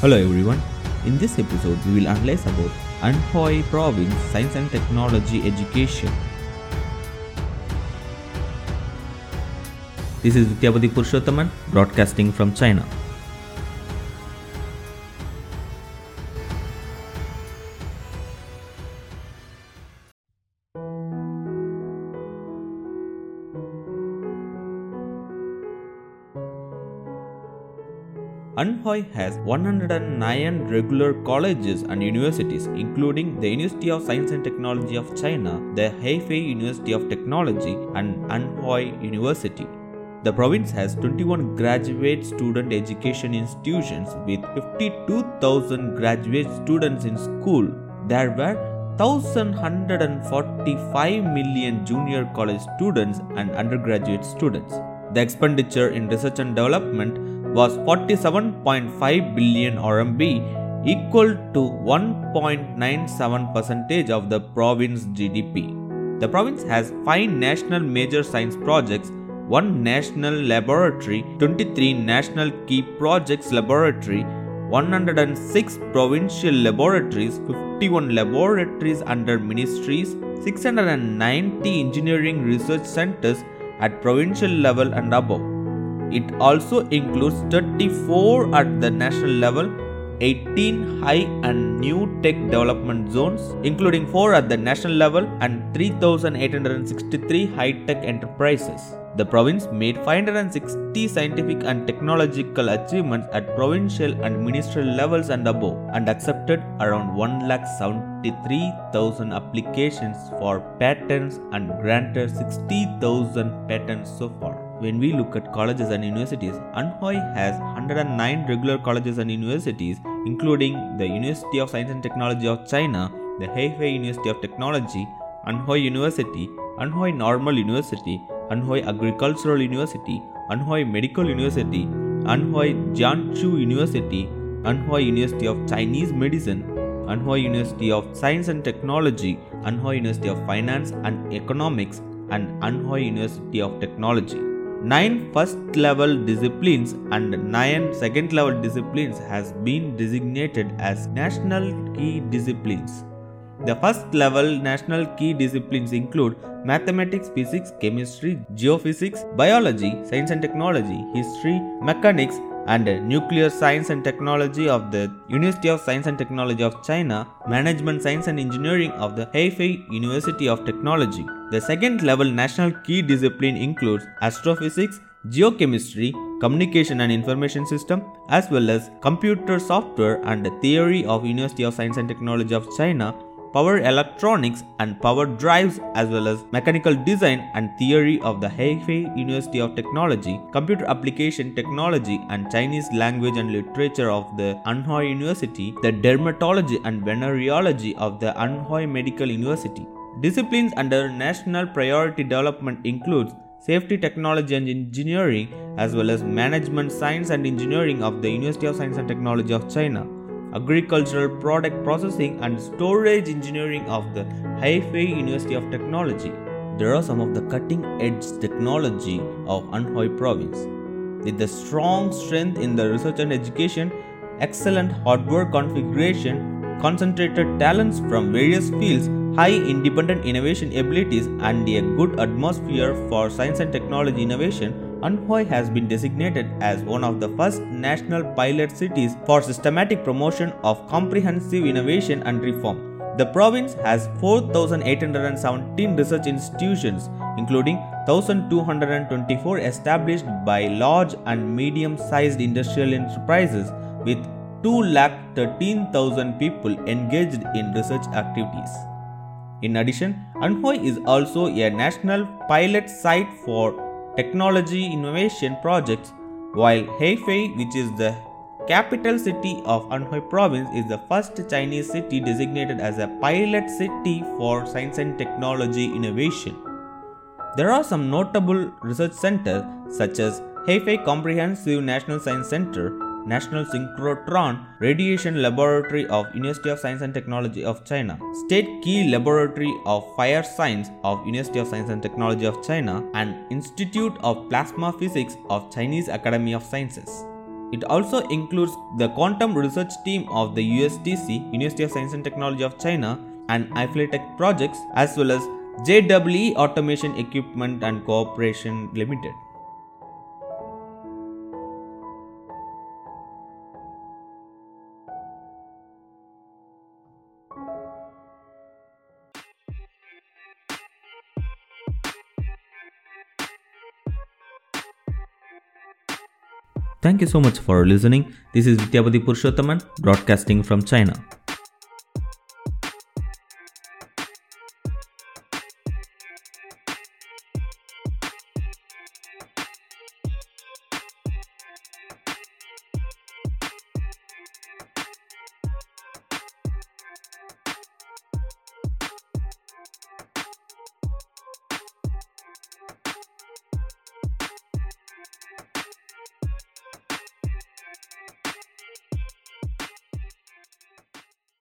Hello everyone. In this episode, we will analyze about Anhui Province Science and Technology Education. This is Vithiyapathy Purushothaman broadcasting from China. Anhui has 109 regular colleges and universities, including the University of Science and Technology of China, the Hefei University of Technology, and Anhui University. The province has 21 graduate student education institutions with 52,000 graduate students in school. There were 1,145 million junior college students and undergraduate students. The expenditure in research and development was 47.5 billion RMB, equal to 1.97 percentage of the province GDP. The province has 5 national major science projects, 1 national laboratory, 23 national key projects laboratory, 106 provincial laboratories, 51 laboratories under ministries, 690 engineering research centers at provincial level and above. It also includes 34 at the national level, 18 high and new tech development zones, including 4 at the national level and 3,863 high tech enterprises. The province made 560 scientific and technological achievements at provincial and ministerial levels and above, and accepted around 1,73,000 applications for patents and granted 60,000 patents so far. When we look at colleges and universities, Anhui has 109 regular colleges and universities, including the University of Science and Technology of China, the Hefei University of Technology, Anhui University, Anhui Normal University, Anhui Agricultural University, Anhui Medical University, Anhui Jianzhu University, Anhui University of Chinese Medicine, Anhui University of Science and Technology, Anhui University of Finance and Economics, and Anhui University of Technology. Nine first level disciplines and nine second level disciplines has been designated as national key disciplines. The first level national key disciplines include mathematics, physics, chemistry, geophysics, biology, science and technology, history, mechanics, and nuclear science and technology of the University of Science and Technology of China, management science and engineering of the Hefei University of Technology. The second level national key discipline includes astrophysics, geochemistry, communication and information system, as well as computer software and the theory of University of Science and Technology of China, power electronics and power drives as well as mechanical design and theory of the Hefei University of Technology, computer application technology and Chinese language and literature of the Anhui University, the dermatology and venereology of the Anhui Medical University. Disciplines under national priority development includes safety technology and engineering as well as management science and engineering of the University of Science and Technology of China agricultural product processing and storage engineering of the Hefei University of Technology. There are some of the cutting edge technology of Anhui province. With the strong strength in the research and education, excellent hardware configuration, concentrated talents from various fields, high independent innovation abilities, and a good atmosphere for science and technology innovation, Anhui has been designated as one of the first national pilot cities for systematic promotion of comprehensive innovation and reform. The province has 4,817 research institutions, including 1,224 established by large and medium sized industrial enterprises, with 2,13,000 people engaged in research activities. In addition, Anhui is also a national pilot site for technology innovation projects, while Hefei, which is the capital city of Anhui province, is the first Chinese city designated as a pilot city for science and technology innovation. There are some notable research centers such as Hefei Comprehensive National Science Center, National Synchrotron Radiation Laboratory of University of Science and Technology of China, State Key Laboratory of Fire Science of University of Science and Technology of China, and Institute of Plasma Physics of Chinese Academy of Sciences. It also includes the quantum research team of the USTC, University of Science and Technology of China, and iFlytek projects, as well as JWE Automation Equipment and Cooperation Limited. Thank you so much for listening. This is Vithiyapathy Purushothaman broadcasting from China.